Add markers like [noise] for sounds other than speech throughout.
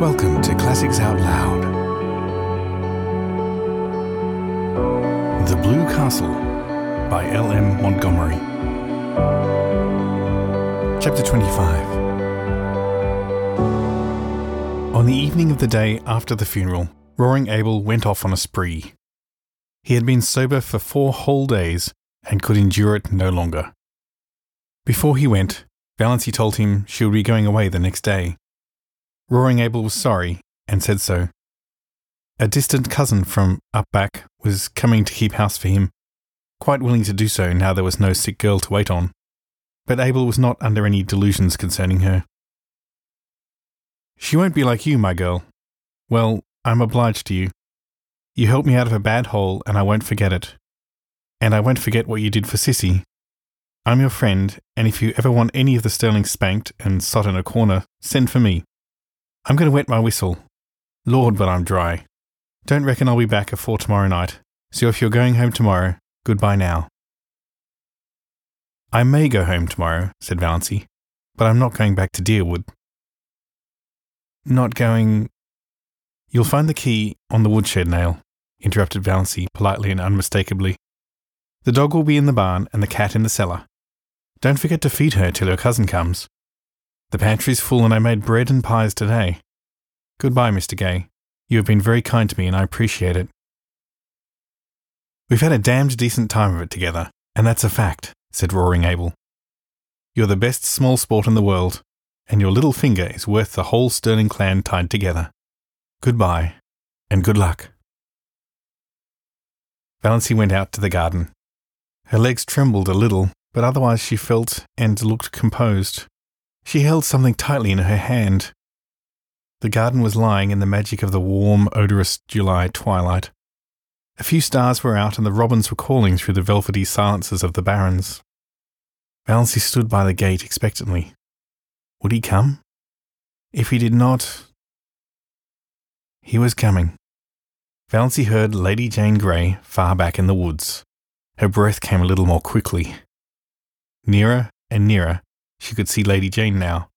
Welcome to Classics Out Loud. The Blue Castle by L.M. Montgomery. Chapter 25 On the evening of the day after the funeral, Roaring Abel went off on a spree. He had been sober for four whole days and could endure it no longer. Before he went, Valancy told him she would be going away the next day. Roaring Abel was sorry and said so. A distant cousin from up back was coming to keep house for him, quite willing to do so now there was no sick girl to wait on. But Abel was not under any delusions concerning her. She won't be like you, my girl. Well, I'm obliged to you. You helped me out of a bad hole, and I won't forget it. And I won't forget what you did for Cissy. I'm your friend, and if you ever want any of the Stirling spanked and sot in a corner, send for me. I'm going to wet my whistle. Lord, but I'm dry. Don't reckon I'll be back afore tomorrow night, so if you're going home tomorrow, goodbye now. I may go home tomorrow, said Valancy, but I'm not going back to Deerwood. Not going. You'll find the key on the woodshed nail, interrupted Valancy politely and unmistakably. The dog will be in the barn and the cat in the cellar. Don't forget to feed her till your cousin comes. The pantry's full and I made bread and pies today. Goodbye, Mr. Gay. You have been very kind to me and I appreciate it. We've had a damned decent time of it together, and that's a fact, said Roaring Abel. You're the best small sport in the world, and your little finger is worth the whole Stirling clan tied together. Goodbye, and good luck. Valancy went out to the garden. Her legs trembled a little, but otherwise she felt and looked composed. She held something tightly in her hand. The garden was lying in the magic of the warm, odorous July twilight. A few stars were out and the robins were calling through the velvety silences of the barrens. Valancy stood by the gate expectantly. Would he come? If he did not. He was coming. Valancy heard Lady Jane Grey far back in the woods. Her breath came a little more quickly. Nearer and nearer, she could see Lady Jane now.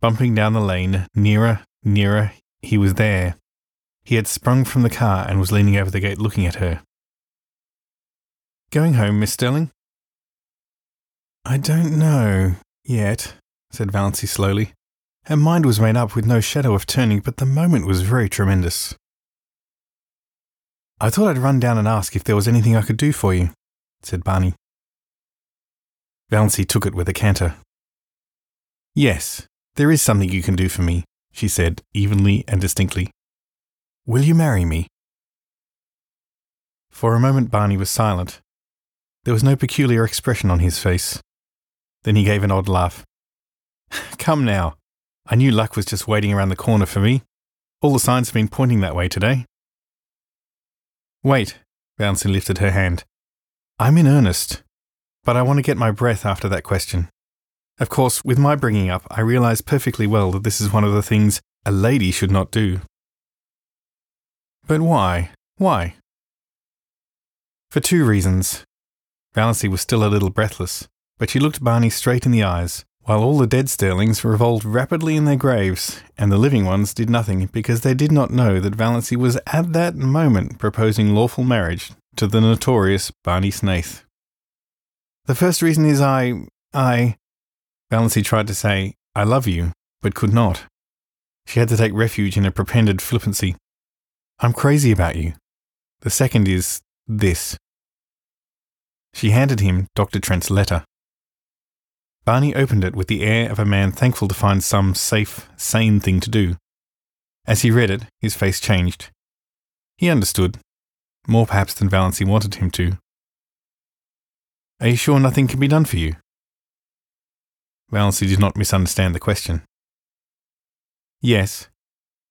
Bumping down the lane, nearer, nearer, he was there. He had sprung from the car and was leaning over the gate looking at her. Going home, Miss Stirling? I don't know, yet, said Valancy slowly. Her mind was made up with no shadow of turning, but the moment was very tremendous. I thought I'd run down and ask if there was anything I could do for you, said Barney. Valancy took it with a canter. Yes, there is something you can do for me, she said evenly and distinctly. Will you marry me? For a moment, Barney was silent. There was no peculiar expression on his face. Then he gave an odd laugh. [laughs] Come now. I knew luck was just waiting around the corner for me. All the signs have been pointing that way today. Wait, Valancy lifted her hand. I'm in earnest, but I want to get my breath after that question. Of course, with my bringing up, I realize perfectly well that this is one of the things a lady should not do. But why? Why? For two reasons. Valancy was still a little breathless, but she looked Barney straight in the eyes, while all the dead Stirlings revolved rapidly in their graves, and the living ones did nothing because they did not know that Valancy was at that moment proposing lawful marriage to the notorious Barney Snaith. The first reason is I. I. Valancy tried to say, I love you, but could not. She had to take refuge in a pretended flippancy. I'm crazy about you. The second is this. She handed him Dr. Trent's letter. Barney opened it with the air of a man thankful to find some safe, sane thing to do. As he read it, his face changed. He understood, more perhaps than Valancy wanted him to. Are you sure nothing can be done for you? Valancy did not misunderstand the question. Yes.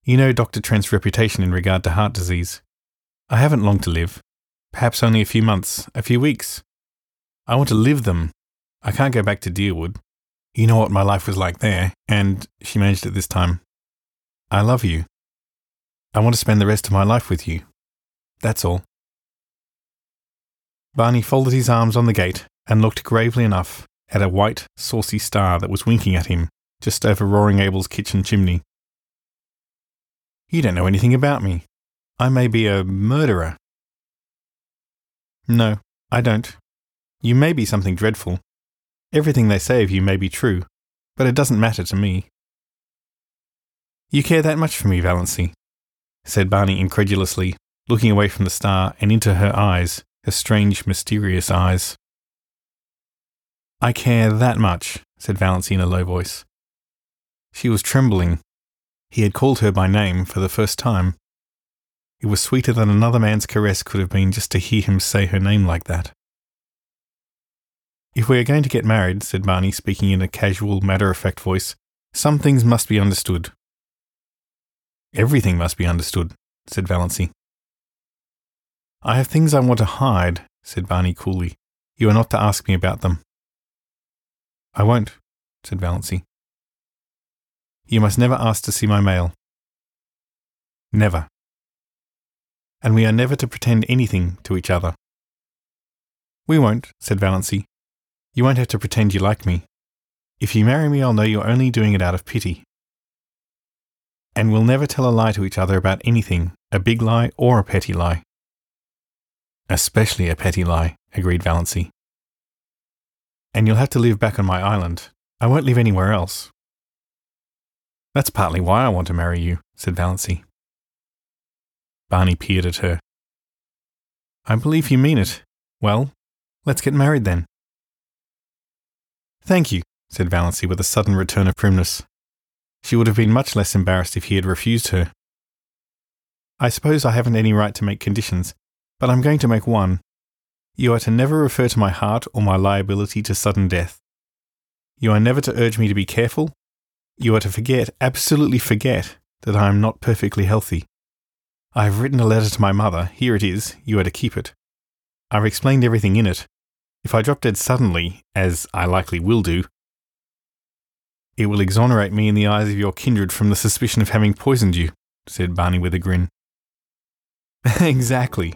You know Dr. Trent's reputation in regard to heart disease. I haven't long to live. Perhaps only a few months, a few weeks. I want to live them. I can't go back to Deerwood. You know what my life was like there, and she managed it this time. I love you. I want to spend the rest of my life with you. That's all. Barney folded his arms on the gate and looked gravely enough at a white, saucy star that was winking at him just over Roaring Abel's kitchen chimney. You don't know anything about me. I may be a murderer. No, I don't. You may be something dreadful. Everything they say of you may be true, but it doesn't matter to me. You care that much for me, Valancy, said Barney incredulously, looking away from the star and into her eyes, her strange, mysterious eyes. I care that much, said Valancy in a low voice. She was trembling. He had called her by name for the first time. It was sweeter than another man's caress could have been just to hear him say her name like that. If we are going to get married, said Barney, speaking in a casual, matter of fact voice, some things must be understood. Everything must be understood, said Valancy. I have things I want to hide, said Barney coolly. You are not to ask me about them. I won't, said Valancy. You must never ask to see my mail. Never. And we are never to pretend anything to each other. We won't, said Valancy. You won't have to pretend you like me. If you marry me, I'll know you're only doing it out of pity and we'll never tell a lie to each other about anything, a big lie or a petty lie. Especially a petty lie, agreed Valancy. And you'll have to live back on my island. I won't live anywhere else. That's partly why I want to marry you, said Valancy. Barney peered at her. I believe you mean it. Well, let's get married then. Thank you, said Valancy with a sudden return of primness. She would have been much less embarrassed if he had refused her. I suppose I haven't any right to make conditions, but I'm going to make one. You are to never refer to my heart or my liability to sudden death. You are never to urge me to be careful. You are to forget, absolutely forget, that I am not perfectly healthy. I have written a letter to my mother. Here it is. You are to keep it. I've explained everything in it. If I drop dead suddenly, as I likely will do, it will exonerate me in the eyes of your kindred from the suspicion of having poisoned you, said Barney with a grin. [laughs] exactly,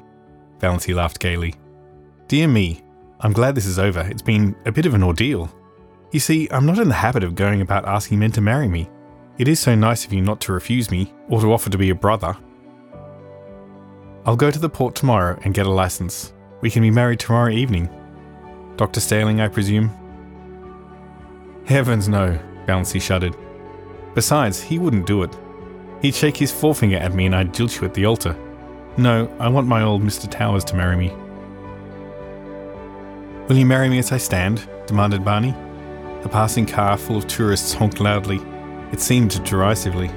Valancy laughed gaily. Dear me, I'm glad this is over. It's been a bit of an ordeal. You see, I'm not in the habit of going about asking men to marry me. It is so nice of you not to refuse me, or to offer to be a brother. I'll go to the port tomorrow and get a license. We can be married tomorrow evening. Dr. Stalling, I presume? Heavens, no, Valancy shuddered. Besides, he wouldn't do it. He'd shake his forefinger at me and I'd jilt you at the altar. No, I want my old Mr. Towers to marry me. Will you marry me as I stand? demanded Barney. A passing car full of tourists honked loudly. It seemed derisively.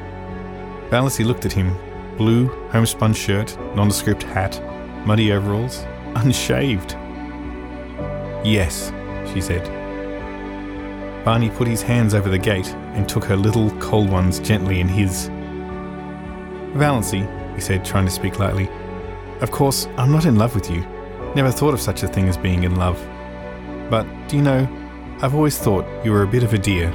Valancy looked at him. Blue, homespun shirt, nondescript hat, muddy overalls, unshaved. Yes, she said. Barney put his hands over the gate and took her little cold ones gently in his. Valancy, he said, trying to speak lightly. Of course, I'm not in love with you. Never thought of such a thing as being in love. But, do you know, I've always thought you were a bit of a dear.